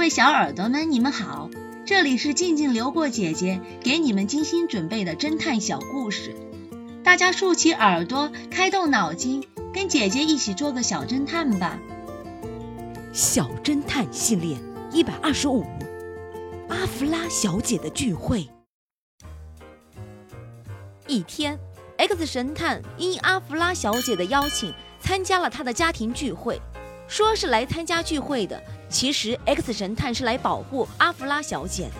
各位小耳朵们，你们好，这里是静静流过姐姐给你们精心准备的侦探小故事，大家竖起耳朵，开动脑筋，跟姐姐一起做个小侦探吧。小侦探系列一百二十五，阿弗拉小姐的聚会。一天，X 神探应阿弗拉小姐的邀请，参加了她的家庭聚会。说是来参加聚会的，其实 X 神探是来保护阿弗拉小姐的。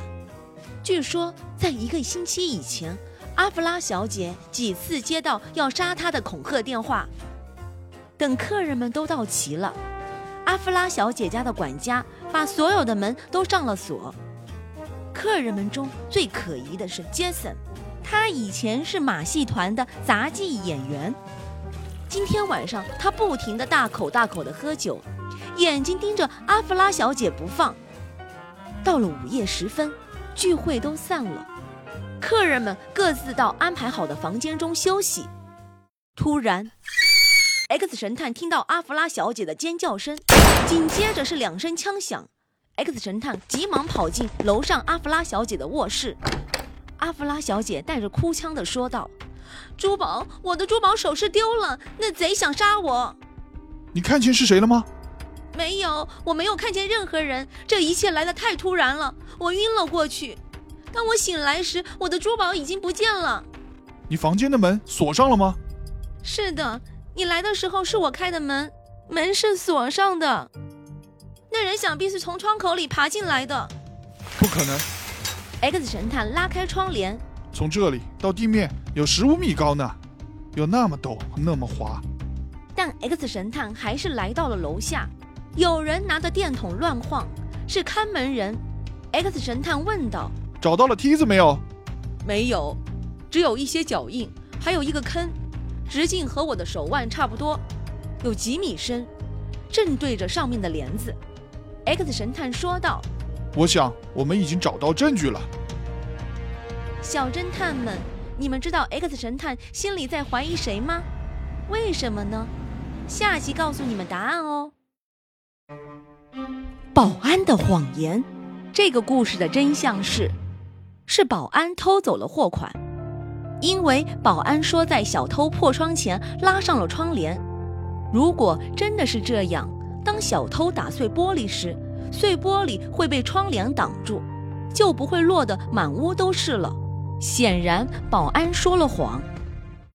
据说，在一个星期以前，阿弗拉小姐几次接到要杀她的恐吓电话。等客人们都到齐了，阿弗拉小姐家的管家把所有的门都上了锁。客人们中最可疑的是杰森，他以前是马戏团的杂技演员。今天晚上，他不停地大口大口地喝酒，眼睛盯着阿弗拉小姐不放。到了午夜时分，聚会都散了，客人们各自到安排好的房间中休息。突然，X 神探听到阿弗拉小姐的尖叫声，紧接着是两声枪响。X 神探急忙跑进楼上阿弗拉小姐的卧室，阿弗拉小姐带着哭腔地说道。珠宝，我的珠宝首饰丢了，那贼想杀我。你看清是谁了吗？没有，我没有看见任何人。这一切来得太突然了，我晕了过去。当我醒来时，我的珠宝已经不见了。你房间的门锁上了吗？是的，你来的时候是我开的门，门是锁上的。那人想必是从窗口里爬进来的。不可能。X 神探拉开窗帘。从这里到地面有十五米高呢，有那么陡，那么滑。但 X 神探还是来到了楼下，有人拿着电筒乱晃，是看门人。X 神探问道：“找到了梯子没有？”“没有，只有一些脚印，还有一个坑，直径和我的手腕差不多，有几米深，正对着上面的帘子。”X 神探说道：“我想我们已经找到证据了。”小侦探们，你们知道 X 神探心里在怀疑谁吗？为什么呢？下集告诉你们答案哦。保安的谎言，这个故事的真相是，是保安偷走了货款，因为保安说在小偷破窗前拉上了窗帘。如果真的是这样，当小偷打碎玻璃时，碎玻璃会被窗帘挡住，就不会落得满屋都是了。显然，保安说了谎。